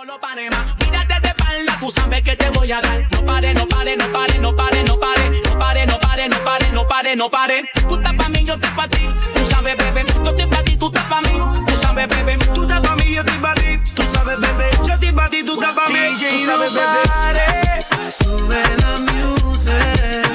No lo pare más, mírate de espalda, tú sabes que te voy a dar. No pare, no pare, no pare, no pare, no pare, no pare, no pare, no pare, no pare, no pare. Tú estás pa' mí, yo estoy pa' ti. Tú sabes, bebé, yo estoy pa' ti, tú estás pa' mí. Tú sabes, bebé, tú estás pa' mí, yo estoy pa' ti. Tú sabes, bebé, yo estoy pa' ti, tú estás pa' mí. Tú sabes, bebé. Sube la music,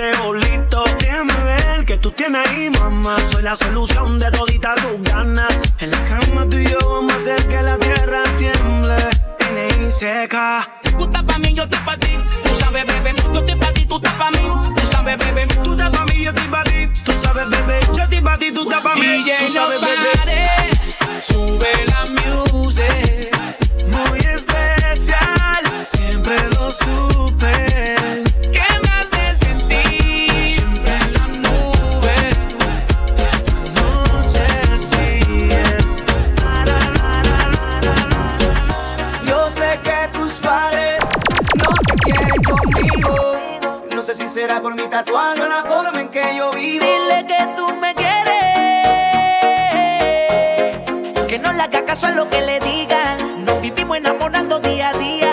sete bolito. Déjame ver que tú tienes ahí, mamá. Soy la solución de todita tus ganas. En la cama tú y yo vamos a hacer que la tierra tiemble. Y seca. Tú estás pa' mí, yo estoy pa' ti. Tú sabes, bebé, yo estoy pa' ti, tú estás pa' mí. Tú sabes, bebé, tú estás pa' mí, yo estoy pa' ti. Tú sabes, bebé, yo estoy pa' ti, tú estás pa' mí. Tú sabes, bebé. Sube la enamorando día a día.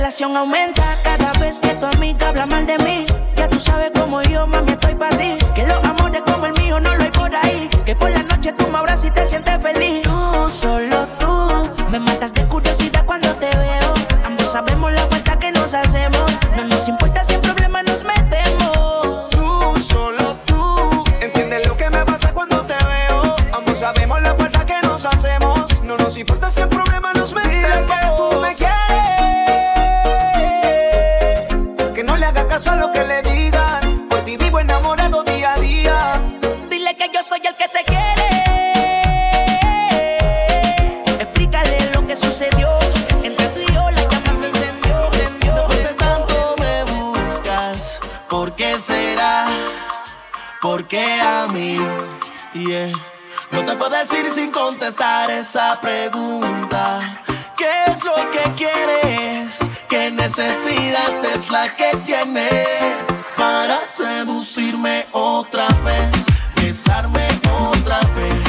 Relación aumenta. Cada vez que tu amiga habla mal de mí, ya tú sabes cómo yo, mami, estoy para ti. Que los amores como el mío no lo hay por ahí. Que por la noche tú me abrazas y te sientes feliz. Tú, solo tú, me matas de curiosidad cuando te veo. Ambos sabemos la falta que nos hacemos. No nos importa si Puedo decir sin contestar esa pregunta. ¿Qué es lo que quieres? ¿Qué necesidad es la que tienes para seducirme otra vez? Besarme otra vez,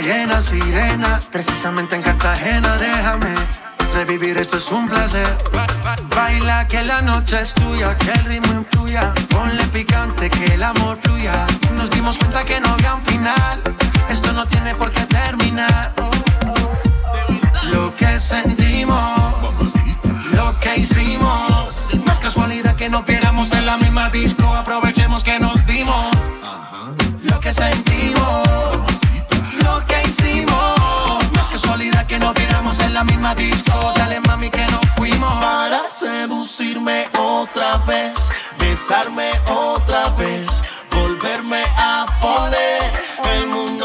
llena, sirena, precisamente en Cartagena, déjame Revivir esto es un placer. Baila que la noche es tuya, que el ritmo influya. Ponle picante, que el amor fluya. Nos dimos cuenta que no había un final. Esto no tiene por qué terminar. Lo que sentimos, lo que hicimos. No casualidad que no viéramos en la misma disco. Aprovechemos que nos dimos. Lo que sentimos, besarme otra vez, volverme a poner el mundo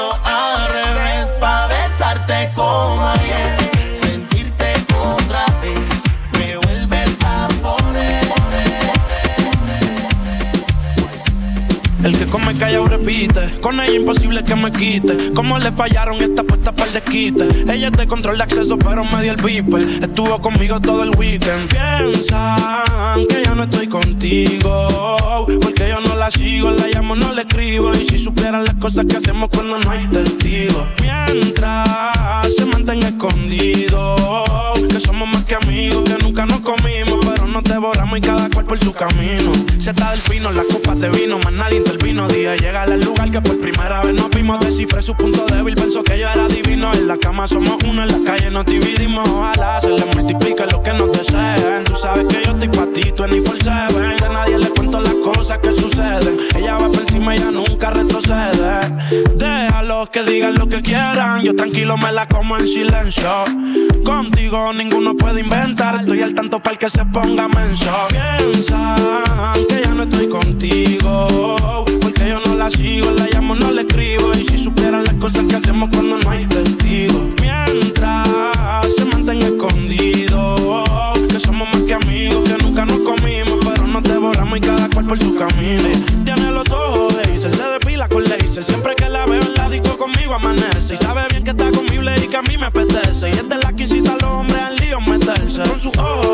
El que come calla o repite. Con ella imposible que me quite. Como le fallaron esta puesta para el desquite. Ella te control de acceso, pero me dio el viper. Estuvo conmigo todo el weekend. Piensan que ya no estoy contigo. Porque yo no la sigo, la llamo, no le escribo. Y si supieran las cosas que hacemos cuando no hay testigos. Mientras se mantenga escondido. Que somos más que amigos, que nunca nos comimos. Pero nos devoramos y cada cual por su camino. Se está del fino, las copas de vino, más nadie el vino día llega al lugar que por primera vez nos vimos. Descifré su punto débil, pensó que yo era divino. En la cama somos uno, en la calle nos dividimos. Ojalá se le multiplique lo que nos deseen. Tú sabes que yo estoy pa' ti, tú en A nadie le cuento las cosas que suceden. Ella va por encima, ella nunca retrocede. Déjalo que digan lo que quieran. Yo tranquilo me la como en silencio. Contigo ninguno puede inventar. Estoy al tanto para que se ponga menso. Piensan que ya no estoy contigo porque yo no la sigo, la llamo, no le escribo. Y si supieran las cosas que hacemos cuando no hay testigos. Mientras se mantenga escondido, que somos más que amigos, que nunca nos comimos, pero nos devoramos y cada cual por su camino. Tiene los ojos de Isel, se depila con laser. Siempre que la veo en la disco conmigo amanece. Y sabe bien que está conmigo y que a mí me apetece. Y es la que incita a los hombres al lío meterse. Con sus ojos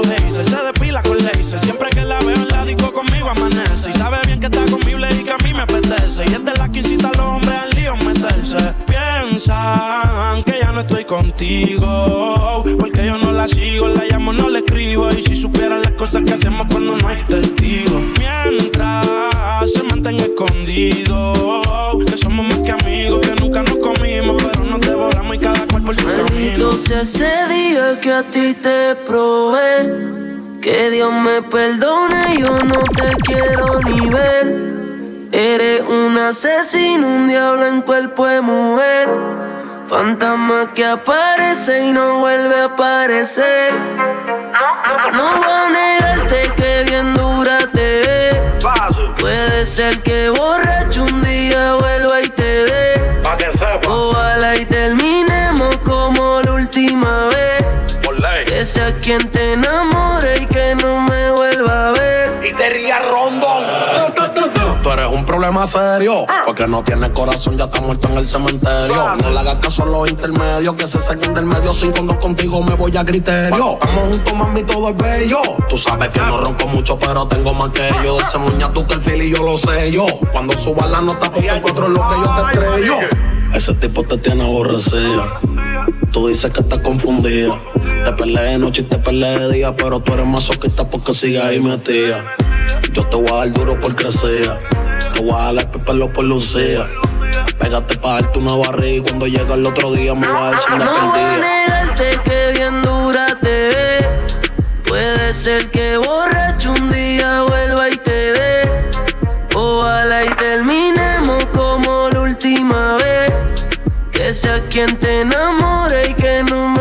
contigo. Porque yo no la sigo, la llamo, no le escribo. Y si supieran las cosas que hacemos cuando no hay testigos. Mientras se mantenga escondido. Que somos más que amigos, que nunca nos comimos, pero nos devoramos y cada cual por su camino. ese día que a ti te probé. Que Dios me perdone, yo no te quiero ni ver. Eres un asesino, un diablo en cuerpo de mujer. Fantasma que aparece y no vuelve a aparecer. No voy a negarte que bien dura te Puede ser que borracho un día vuelva y te dé. Ojalá y terminemos como la última vez. Que sea quien te enamore y que no me vuelva a ver. Y te ría rondón. Eres un problema serio. Porque no tienes corazón, ya está muerto en el cementerio. No le hagas caso a los intermedios, que se saquen del medio. Sin cuando contigo me voy a criterio. Estamos juntos, mami, todo es bello. Tú sabes que no ronco mucho, pero tengo más que yo. Ese muña tú que el fili yo lo sé yo. Cuando suba la nota, porque encuentro lo que yo te estrello. Ese tipo te tiene aborrecida. Tú dices que estás confundida. Te peleé de noche y te peleé de día, pero tú eres masoquista porque sigues ahí metida. Yo te voy a dar duro por crecer. Te voy a dar pelo por lucía. Pégate pa' darte una barriga y cuando llega el otro día me voy a decir una No voy a negarte que bien dura te ve. Puede ser que borracho un día vuelva y te dé. Ojalá y terminemos como la última vez. Que sea quien te enamore y que no me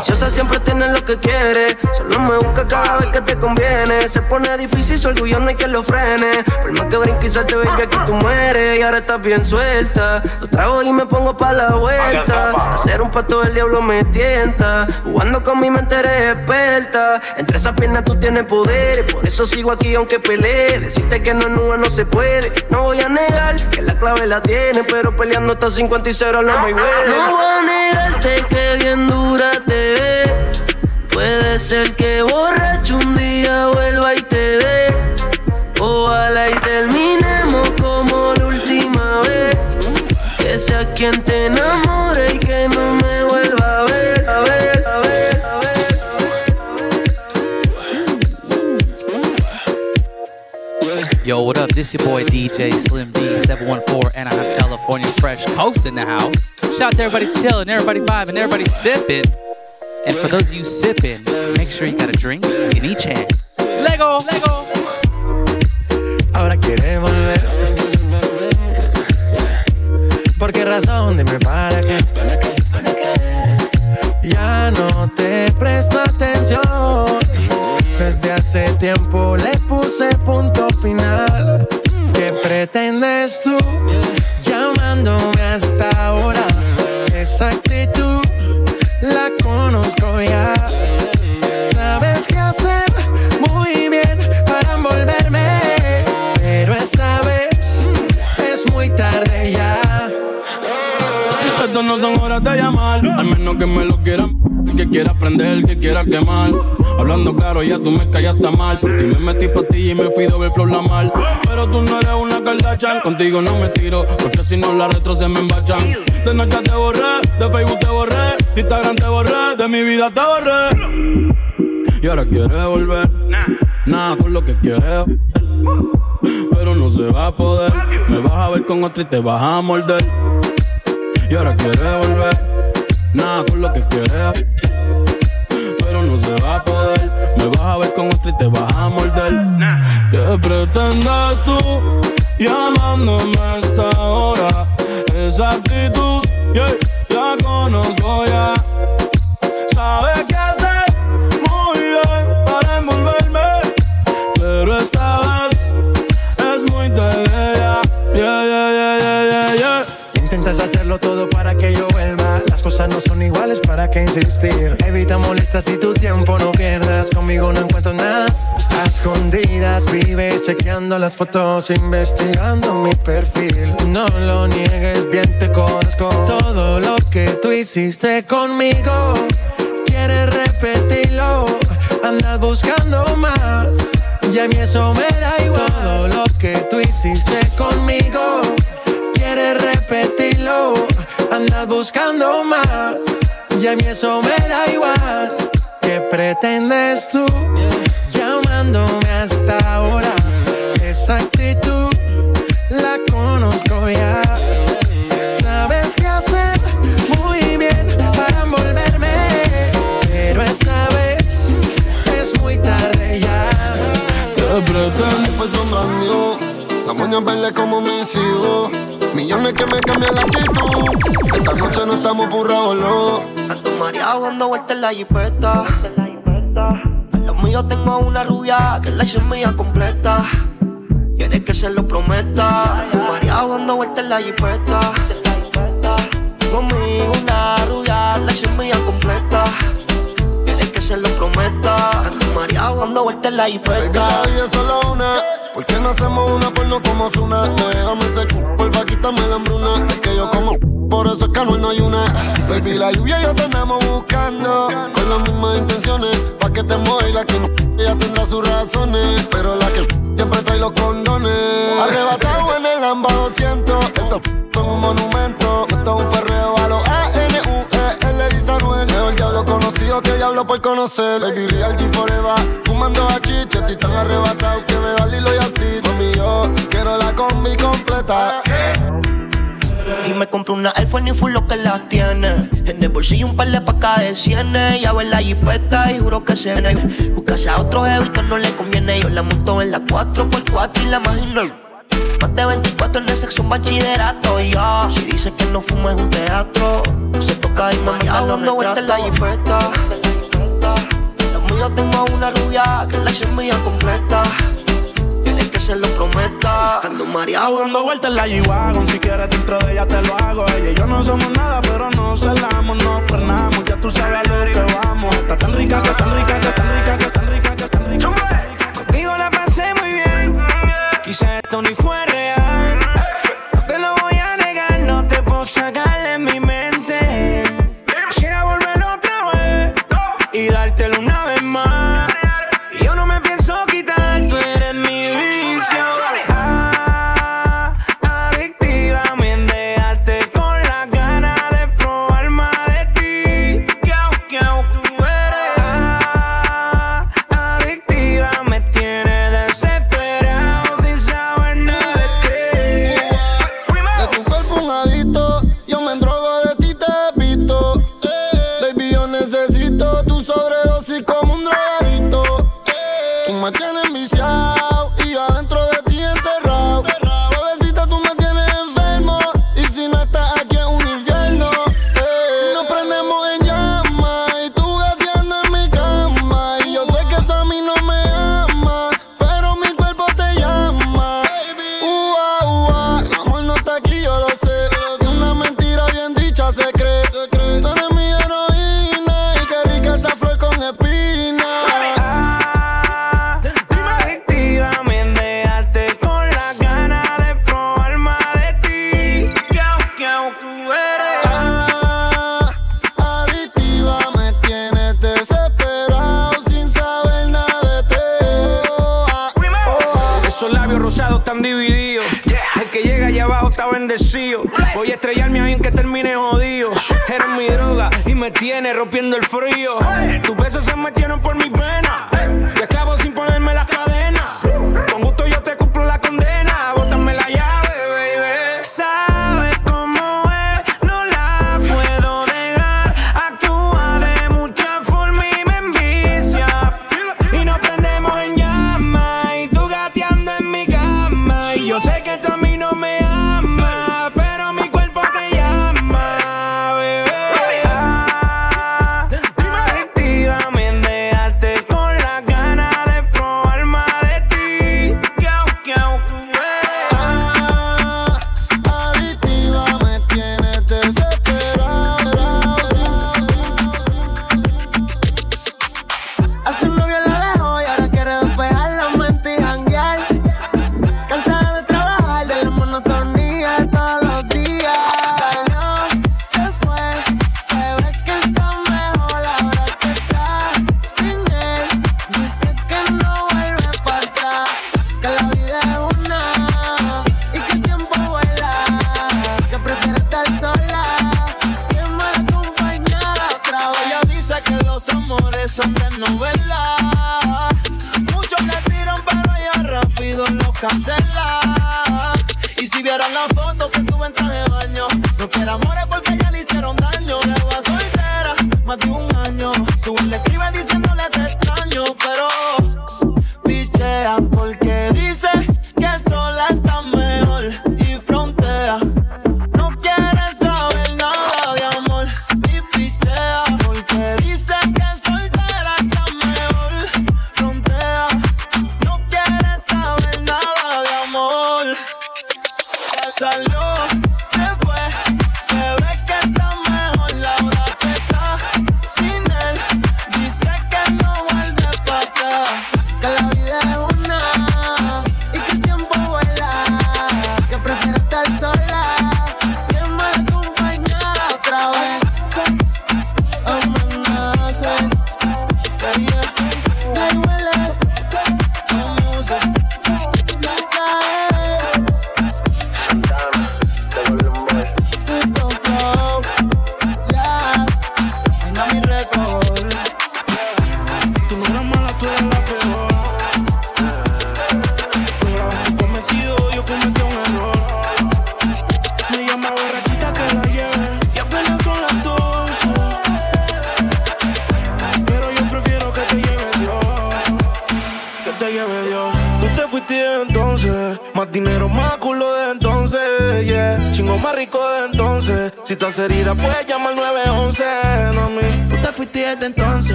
vuelva a ver. Ambiciosa siempre tiene lo que quiere. Solo me busca cada vez que te conviene. Se pone difícil, su orgullo no hay que lo frene. Por más que brinque y salte, que aquí tú mueres. Y ahora estás bien suelta. Lo trago y me pongo pa' la vuelta. Hacer un pato del diablo me tienta. Jugando con mi mente eres experta. Entre esas piernas tú tienes poder. Por eso sigo aquí aunque pelee. Decirte que no es nube no se puede. No voy a negar que la clave la tiene. Pero peleando hasta 50 y 0 no me huele. No voy a negarte que bien. Puede ser que borracho un día vuelva y te dé. Ojalá y terminemos como la última vez. Que sea quien te enamore y que no me vuelva a ver, a ver. Yo, what up? This your boy DJ Slim D, 714 Anaheim, California, fresh coast in the house. Shout out to everybody chilling, everybody vibing, everybody sipping. And for those of you sipping, make sure you got a drink in each hand. Lego, Lego. Ahora quiere volver. ¿Por qué razón? Dime para qué. Ya no te presto atención. Desde hace tiempo le puse punto final. ¿Qué pretendes tú llamándome hasta ahora? Esa la conozco ya. Sabes qué hacer muy bien para envolverme, pero esta vez es muy tarde ya. Estas no son horas de llamar, al menos que me lo quieran. El que quiera aprender, que quiera quemar. Hablando claro, ya tú me callaste mal. Por ti me metí pa' ti y me fui doble flow la mal. Pero tú no eres una Kardashian, contigo no me tiro. Porque si no la retro se me embachan. De noche te borré, de Facebook te borré, de Instagram te borré, de mi vida te borré. Y ahora quieres volver, nada con lo que quieres. Pero no se va a poder. Me vas a ver con otra y te vas a morder. Y ahora quieres volver, nada con lo que quieres. Pero no se va a poder. Me vas a ver con otra y te vas a morder. ¿Qué pretendes tú llamándome a esta hora? Esa actitud, yeah, chequeando las fotos, investigando mi perfil. No lo niegues, bien te conozco. Todo lo que tú hiciste conmigo, quieres repetirlo. Andas buscando más. Y a mí eso me da igual. Todo lo que tú hiciste conmigo, quieres repetirlo. Andas buscando más. Y a mí eso me da igual. ¿Qué pretendes tú llamándome hasta ahora? Esa actitud la conozco ya. Sabes qué hacer muy bien para envolverme. Pero esta vez es muy tarde ya. ¿Qué pretendes? fue sombrando. La moña verde como mis hijos. Millones que me cambian la actitud. Esta noche no estamos por no. Ando mareado dando vueltas en la jipeta. Al lado mío tengo una rubia que la hice mía completa. Quiere que se lo prometa. Ando mareado dando vueltas en la jipeta. Conmigo una rubia la mía completa. Quiere que se lo prometa. Ando mareado dando vueltas en la jipeta. vida es solo una. ¿Por qué no hacemos una porno como una? Déjame ese porfa, quítame la hambruna. Es que yo como, por eso es que no hay una. Baby, la lluvia y yo te andamos buscando. Con las mismas intenciones. Pa' que te mueva y la que no, ella tendrá sus razones. Pero la que siempre trae los condones. Arrebatado en el Lamba 200. Eso son un monumento. Esto es un perreo a los A-N-U-E-L, dice Anuel. Mejor diablo conocido que diablo por conocer. Baby, real G forever. Fumando a chicha, tan arrebatado que me da Lilo y. Mami, yo quiero la combi completa. Y me compré una iPhone y full lo que las tiene. En el bolsillo un par de pacas de cienes. Ya ve la jipeta y juro que se viene. Buscase a otro jevito no le conviene. Yo la monto en la 4x4 y la imagino. Más de 24 en el sexo, un bachillerato. Y yeah. si dice que no fumo es un teatro. Se toca y mañana dando vueltas en la jipeta. La mía tengo una rubia que la hice mía completa se lo prometa. Ando mareado. Dando vueltas en la g Si quieres dentro de ella te lo hago. Ella y yo no somos nada, pero no celamos, no frenamos. Ya tú sabes a lo que vamos. Está tan rica, está tan rica, está tan rica, que Tus besos se metieron por mi pene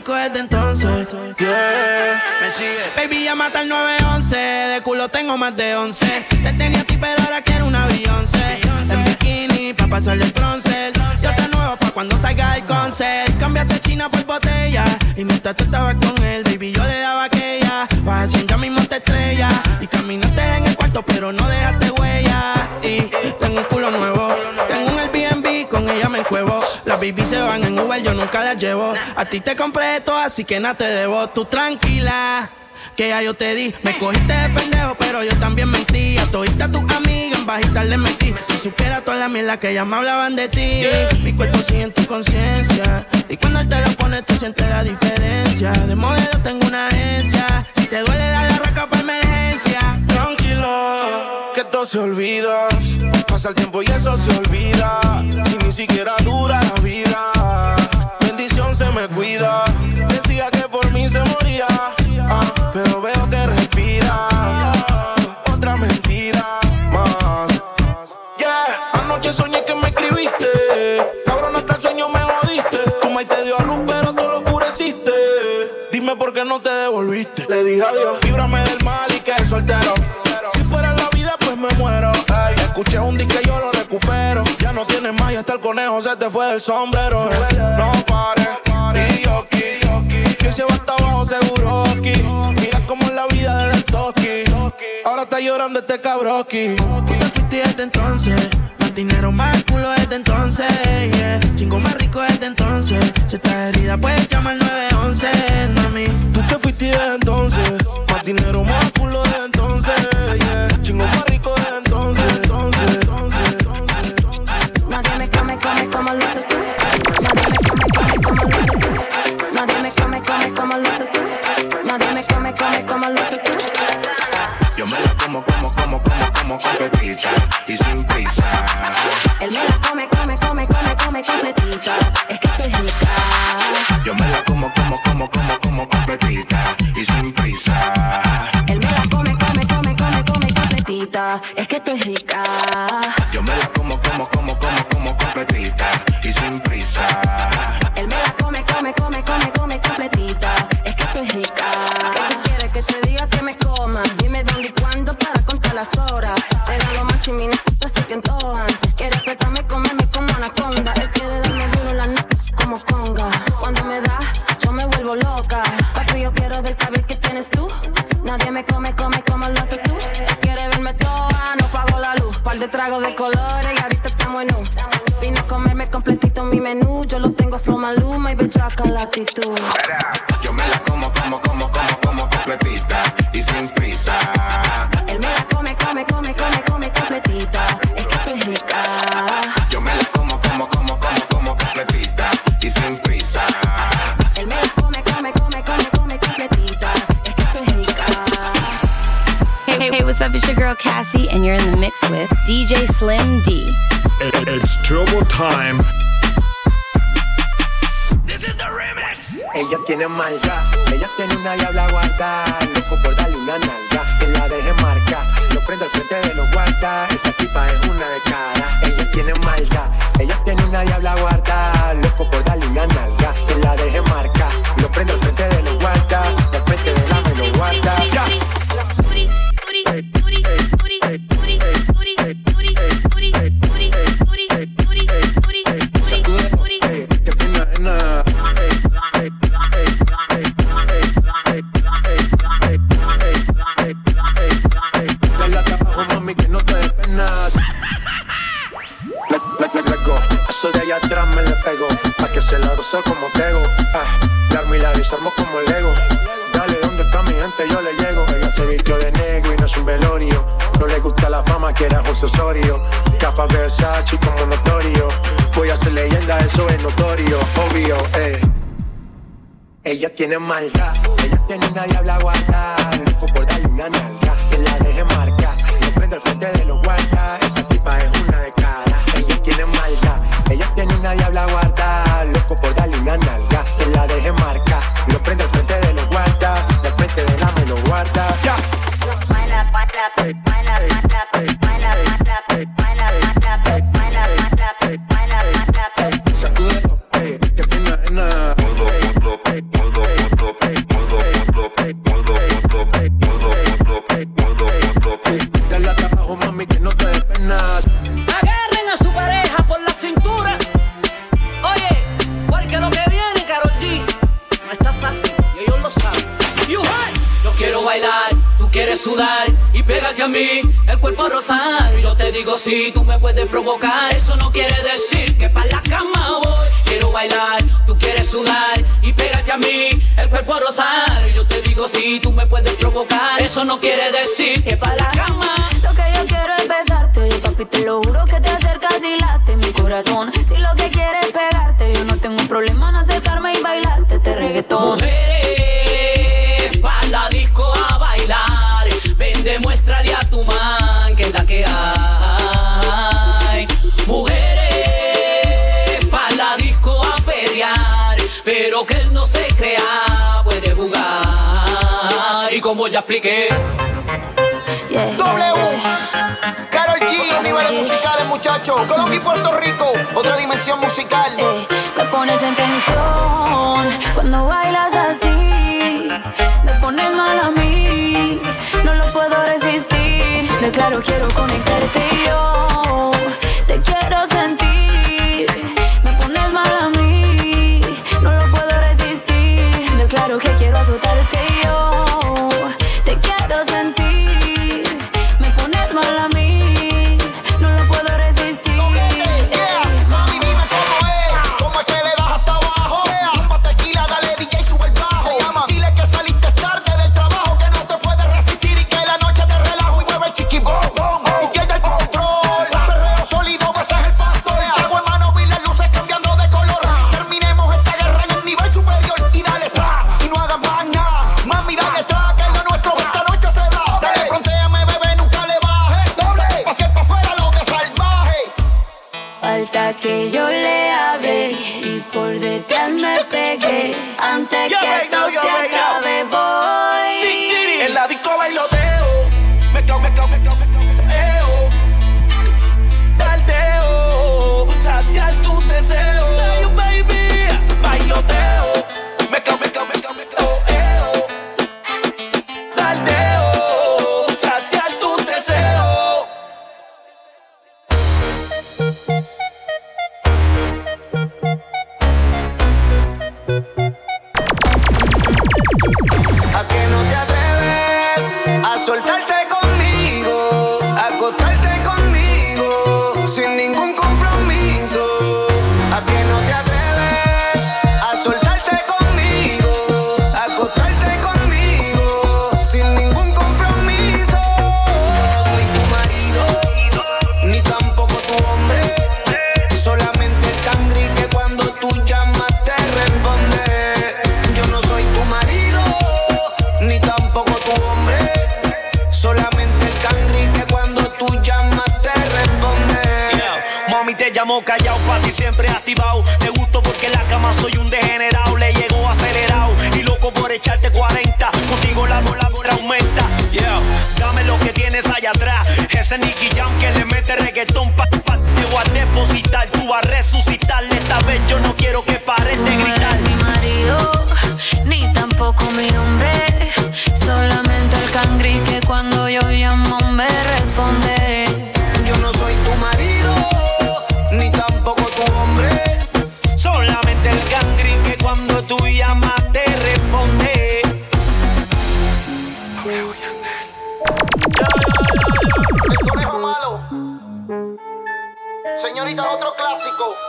rico desde entonces. Yeah. Me sigue. Baby, llama al 911. De culo tengo más de 11. Te tenía a ti, pero ahora quiero una Beyoncé. En bikini, pa' pasarle el bronce. Yo te nuevo pa' cuando salga el concert. Cambiaste China por botella. Y mientras tú estabas con él, baby, yo le daba aquella. Vas ya mismo te estrella. Y caminaste en el cuarto, pero no dejaste baby se van en Uber, yo nunca las llevo. A ti te compré esto, así que nada te debo. Tú tranquila que ya yo te di. Me cogiste de pendejo, pero yo también mentía. Todita tus amigas en bajita le metí. Si supiera toda la mierda que ya me hablaban de ti. Mi cuerpo sigue en tu conciencia. Y cuando él te lo pone, tú sientes la diferencia. De modelo tengo una agencia. Si te duele, dale la raca para se olvida. Pasa el tiempo y eso se olvida. Si ni siquiera dura la vida. Bendición se me cuida. Decía que por mí se moría pero veo que respiras. Otra mentira más. Yeah. Anoche soñé que me escribiste. Cabrón, hasta el sueño me jodiste. Tu maíz te dio a luz, pero tú lo oscureciste. Dime por qué no te devolviste. Le dije adiós. Líbrame del mal y que soltero. Hasta el conejo se te fue del sombrero. No pares. Y yo. Que se va hasta abajo seguro aquí. Mira cómo es la vida del toki. Ahora está llorando este cabroki. Tú te fuiste desde entonces. Más dinero, más culo desde entonces. Yeah. Chingo más rico desde entonces. Si estás herida, puedes llamar 911, mami. Tú te fuiste desde entonces. Más dinero, más culo desde entonces. Completita. And you're in the mix with DJ Slim D. It's turbo time. This is the remix. Ella tiene maldad, ella tiene una diabla guardada. Loco por darle una nalga, que la deje marca. Lo prendo al frente de los guardas, esa tipa es una de cara. Ella tiene maldad, ella tiene una diabla guardada. Loco por darle una nalga, que la deje marca. Lo prendo al frente de los guardas, al frente de la me lo guarda. Cafa Versace como notorio. Voy a ser leyenda, eso es notorio, obvio, eh. Ella tiene maldad, ella tiene una diabla guardada. Loco por darle una nalga, provocar. Eso no quiere decir que para la cama voy. Quiero bailar, tú quieres sudar y pégate a mí el cuerpo a rozar. Yo te digo si sí, tú me puedes provocar. Eso no quiere decir que para la cama como ya expliqué. W, Carol G, niveles musicales, muchachos. Colombia y Puerto Rico, otra dimensión musical. Eh, me pones en tensión cuando bailas así. Me pones mal a mí, no lo puedo resistir. Declaro, quiero conectarte yo. Te quiero sentir.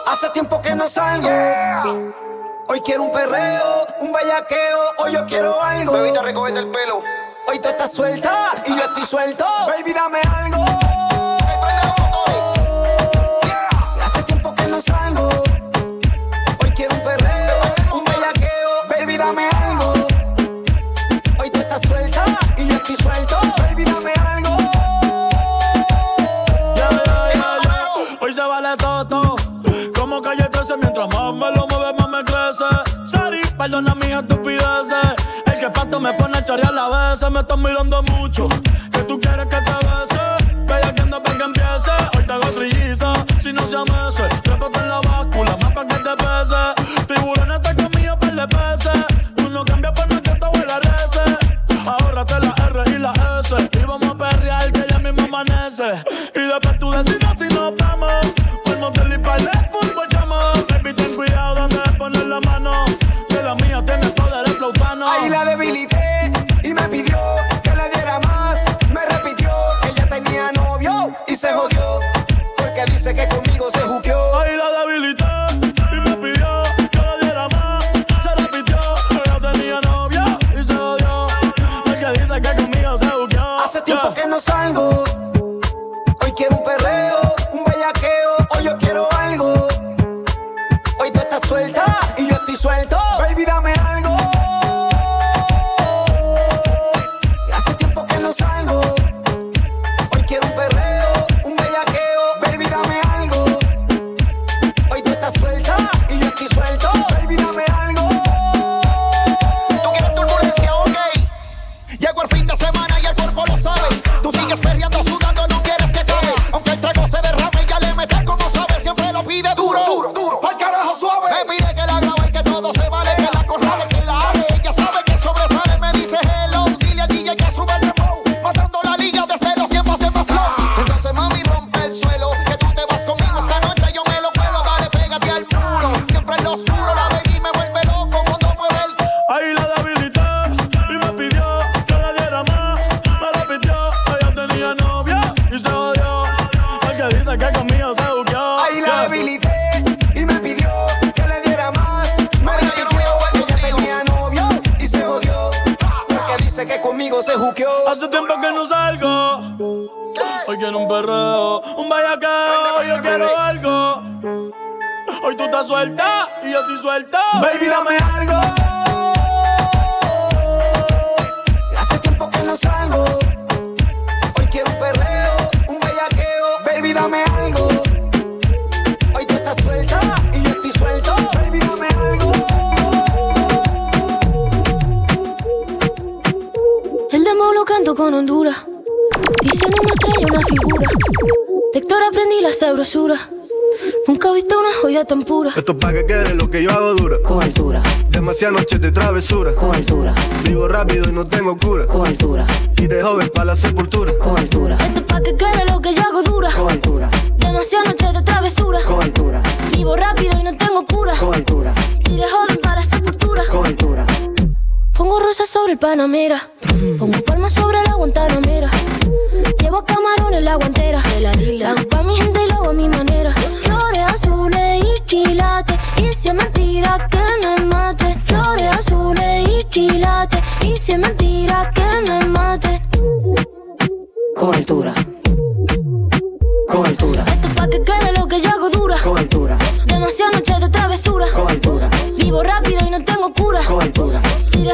Hace tiempo que no salgo. Hoy quiero un perreo, un bellaqueo. Hoy yo quiero algo. Bebita, recogete el pelo. Hoy tú estás suelta y yo estoy suelto. Baby, dame algo. perdona mis estupideces. El que pato me pone a chorrear a veces. Me estás mirando mucho. Que tú quieres que te bese. Bella que anda para que empiece. Hoy te hago trilliza. Si no se amese. Tú estás suelta y yo estoy suelto. Baby, dame con Honduras. Dicen una estrella, una figura. De Héctor aprendí la sabrosura. Nunca he visto una joya tan pura. Esto es pa' que quede lo que yo hago dura. Con altura. Demasiadas noches de travesura. Con altura. Vivo rápido y no tengo cura. Con altura. Y de joven para la sepultura. Con altura. Esto es pa' que quede lo que yo hago dura. Con altura. Demasiadas noches de travesura. Con altura. Vivo rápido y no tengo cura. Con altura. Y de joven para la sepultura. Con altura. Pongo rosas sobre el Panamera. Pongo palmas sobre la Guantanamera. Llevo camarones en la guantera. La hago pa' mi gente y lo hago a mi manera. Flores azules y quilates. Y si es mentira que me mate. Flores azules y quilates. Y si es mentira que me mate. Con altura. Con altura. Esto es pa' que quede lo que yo hago dura. Con altura. Demasiadas noches de travesura. Con altura. Vivo rápido y no tengo cura. Con altura. Y de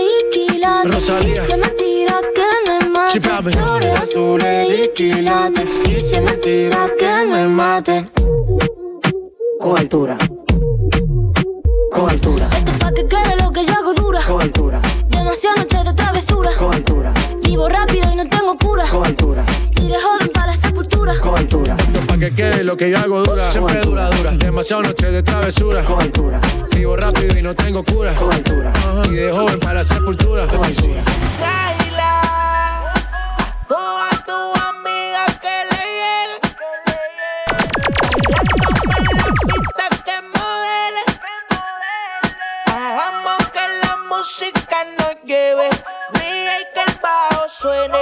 y quilates. Rosalía. Es mentira que me mate. Sí. Flores azules y quilates. Es mentira que me mate. Con altura. Con altura. Esto es pa' que quede lo que yo hago dura. Con altura. Demasiadas noches de travesura. Con altura. Vivo rápido y no tengo cura. Con altura. De joven para la sepultura. Con altura. Que quede lo que yo hago dura. Siempre dura, dura. Demasiadas noches de travesura. Con altura. Vivo rápido y no tengo cura. Con altura. Y de joven para la sepultura. Con altura. Traila todas tus amigas que le lleguen. La pista que modele. Hagamos que la música nos lleve. Brilla y que el bajo suene.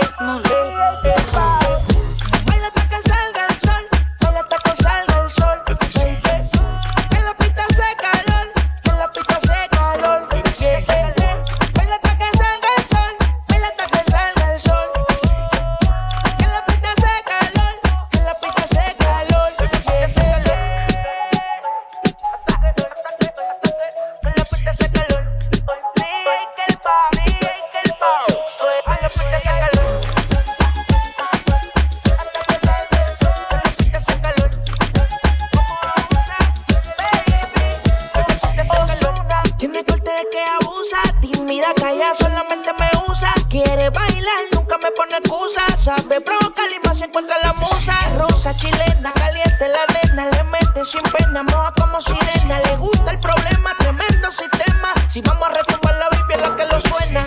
solamente me usa. Quiere bailar, nunca me pone excusa. Sabe provocar y más se encuentra la musa. Rosa chilena, caliente la arena. Le mete sin pena, moja como sirena. Le gusta el problema, tremendo sistema. Si vamos a retumbar la Biblia, la que lo suena.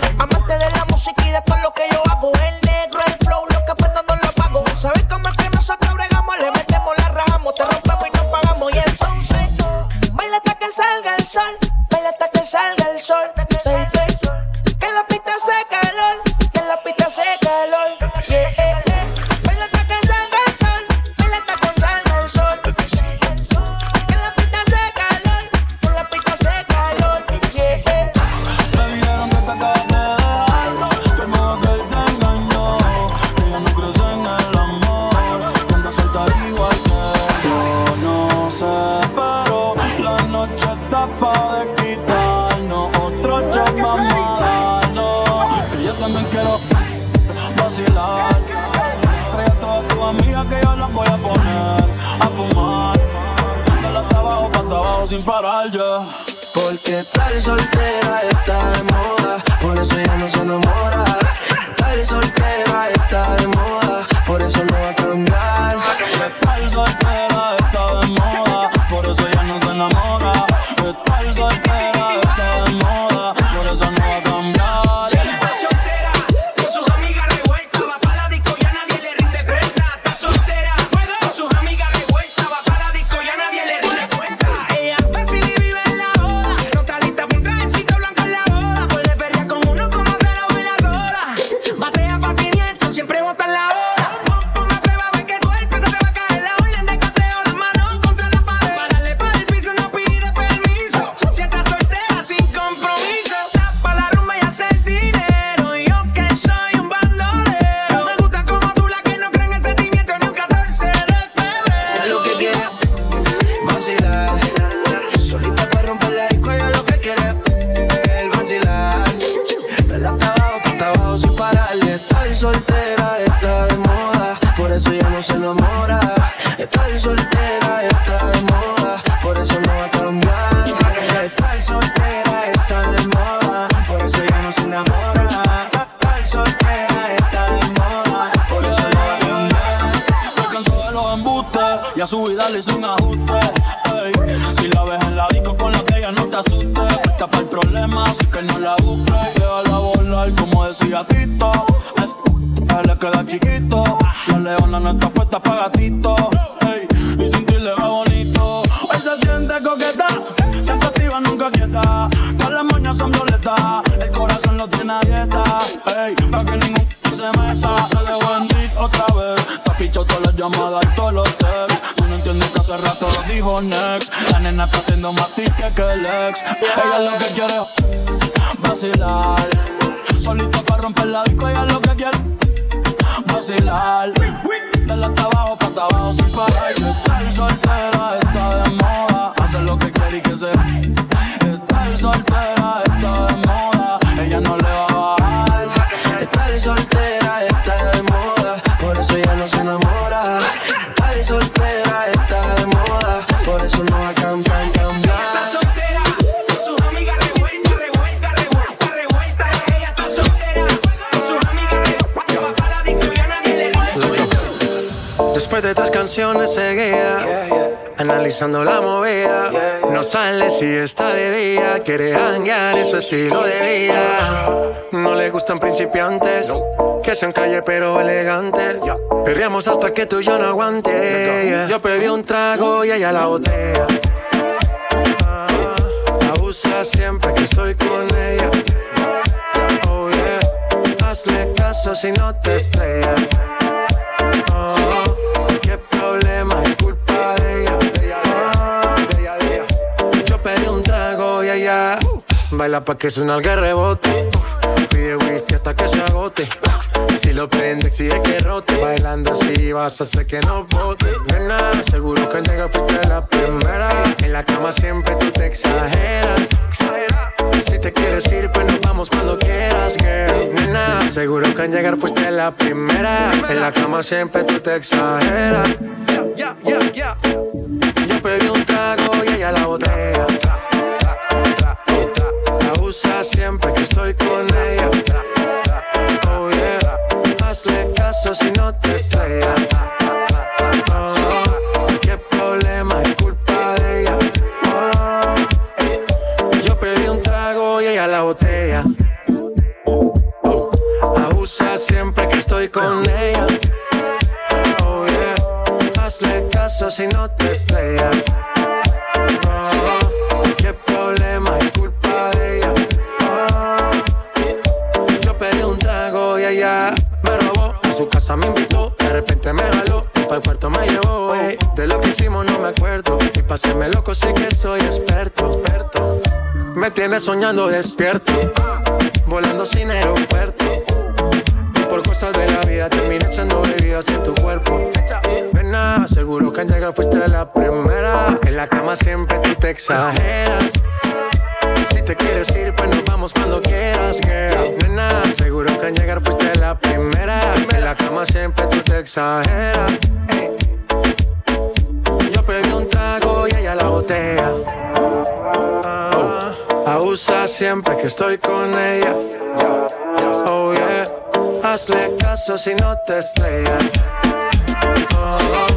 Picho todas las llamadas todos los texts. Tú no entiendes que hace rato lo dijo Next. La nena está haciendo más tique que el ex. Ella lo que quiere vacilar. Solita para romper la disco, ella lo que quiere vacilar. Dale hasta abajo, pa' hasta abajo sin parar. Estar soltera está de moda. Hace lo que quiere y que se. Estar soltera está de moda. después de tres canciones seguía. Analizando la movida, no sale si está de día. Quiere hanguear en su estilo de vida. No le gustan principiantes, que sean calle pero elegantes. Perriamos hasta que tú y yo no aguante. Yo pedí un trago y ella la botea. Ah, abusa siempre que estoy con ella. Oh yeah, hazle caso si no te estrellas. Oh. baila pa' que suena el rebote. Pide whisky hasta que se agote. Si lo prende, exige que rote. Bailando así vas a hacer que no bote. Nena, seguro que al llegar fuiste la primera. En la cama siempre tú te exageras. Si te quieres ir, pues nos vamos cuando quieras, girl. Nena, seguro que al llegar fuiste la primera. En la cama siempre tú te exageras. Yeah, yeah, yeah, Yo pedí un trago y ella la botella siempre que estoy con ella. Oh yeah, hazle caso si no te estrellas. Oh, qué problema es culpa de ella. Oh, yo pedí un trago y ella la botella. Abusa siempre que estoy con ella. Oh yeah, hazle caso si no te estrellas. casa me invitó, de repente me jaló y para el cuarto me llevó. Ey, de lo que hicimos no me acuerdo y pa' loco sé que soy experto, experto. Me tienes soñando despierto, volando sin aeropuerto. Y por cosas de la vida terminé echando bebidas en tu cuerpo. Nena, seguro que al llegar fuiste la primera. En la cama siempre tú te exageras. Si te quieres ir, pues nos vamos cuando quieras, girl fuiste la primera. En la cama siempre tú te exageras. Yo pedí un trago y ella la botella. Ah, abusa siempre que estoy con ella. Oh yeah. Hazle caso si no te estrellas. Oh, oh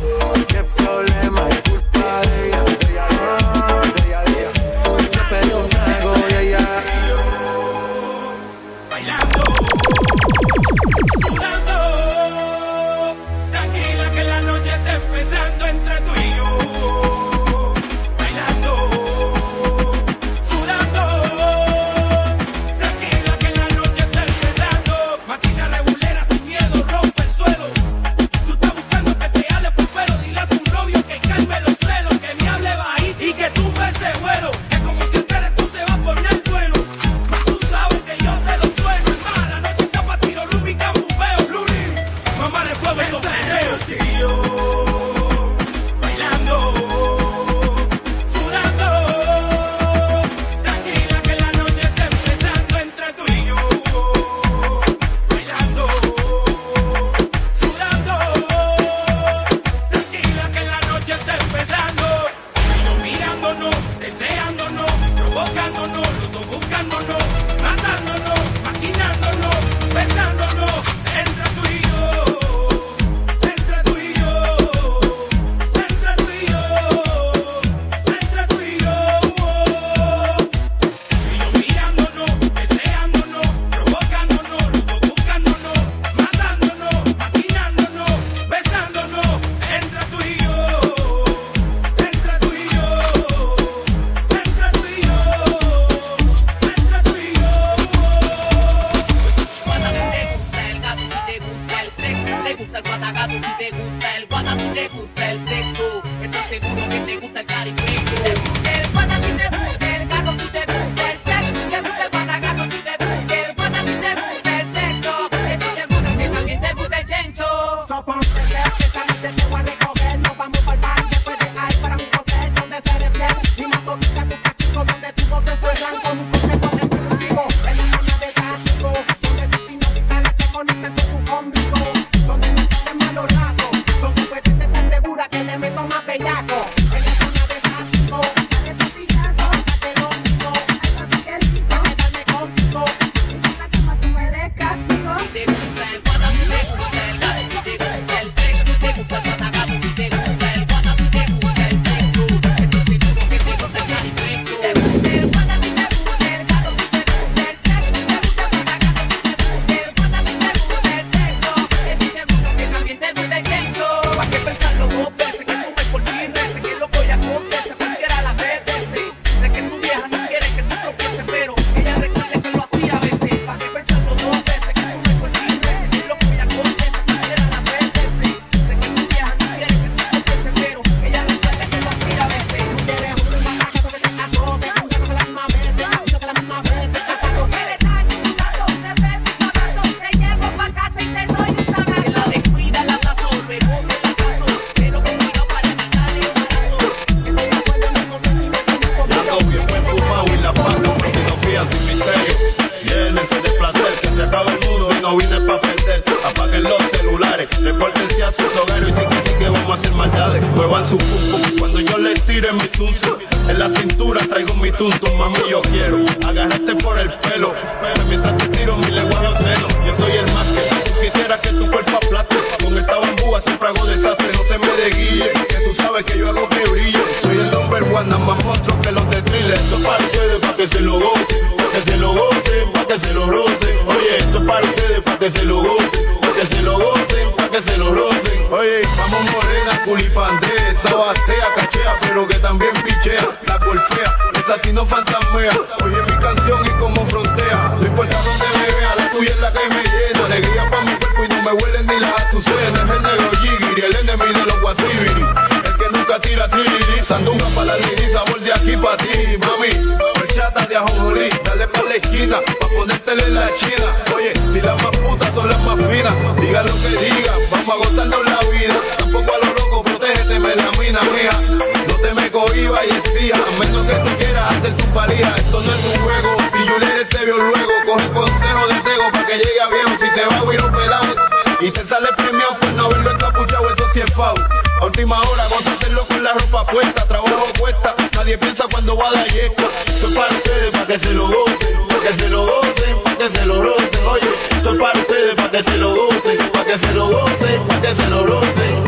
pa' la esquina, pa' ponértela en la china. Oye, si las más putas son las más finas, diga lo que diga, vamos a gozarnos la vida. Tampoco a lo loco, protégete, me la mina mía. No te me cohiba y exija, a menos que tú quieras hacer tu paría. Esto no es un juego, si Juliet te vio luego, coge consejo de Tego pa' que llegue a viejo. Si te va a huir un pelado y te sale premiado por no haberlo encapuchado, eso sí es foul. A última hora, hacerlo con la ropa puesta, trabajo cuesta. Nadie piensa cuando va de yesca. Esto es para ustedes, para que se lo gocen, para que se lo gocen, para que se lo rocen. Oye, esto es para ustedes, para que se lo gocen, para que se lo gocen, para que se lo rocen.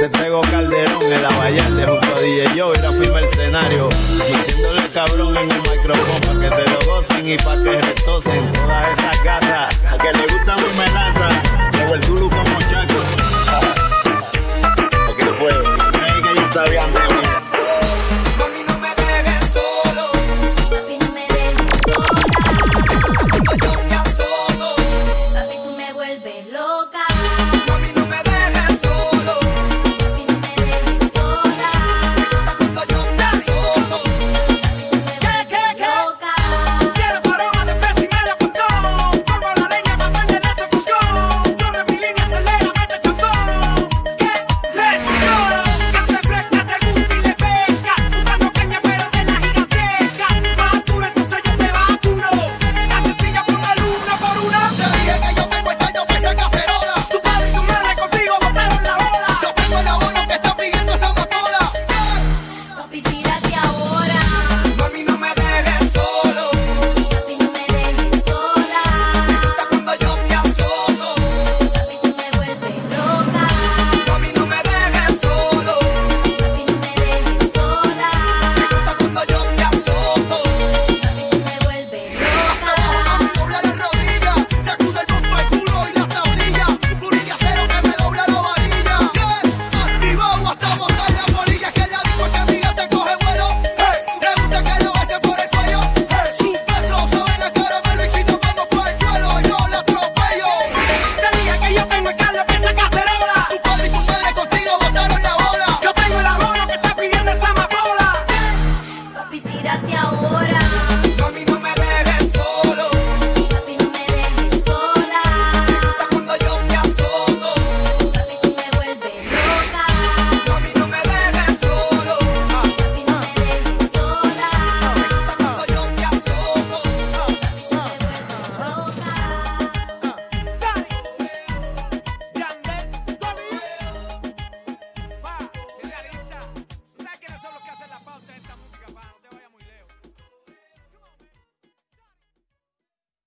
Te traigo Calderón en la Vallarde junto a DJ Joe y la firma el escenario. Metiéndole cabrón en el micrófono para que se lo gocen y para que retocen todas esas gatas. A que le gusta mi melaza, luego el Zulu como fue, que ya sabían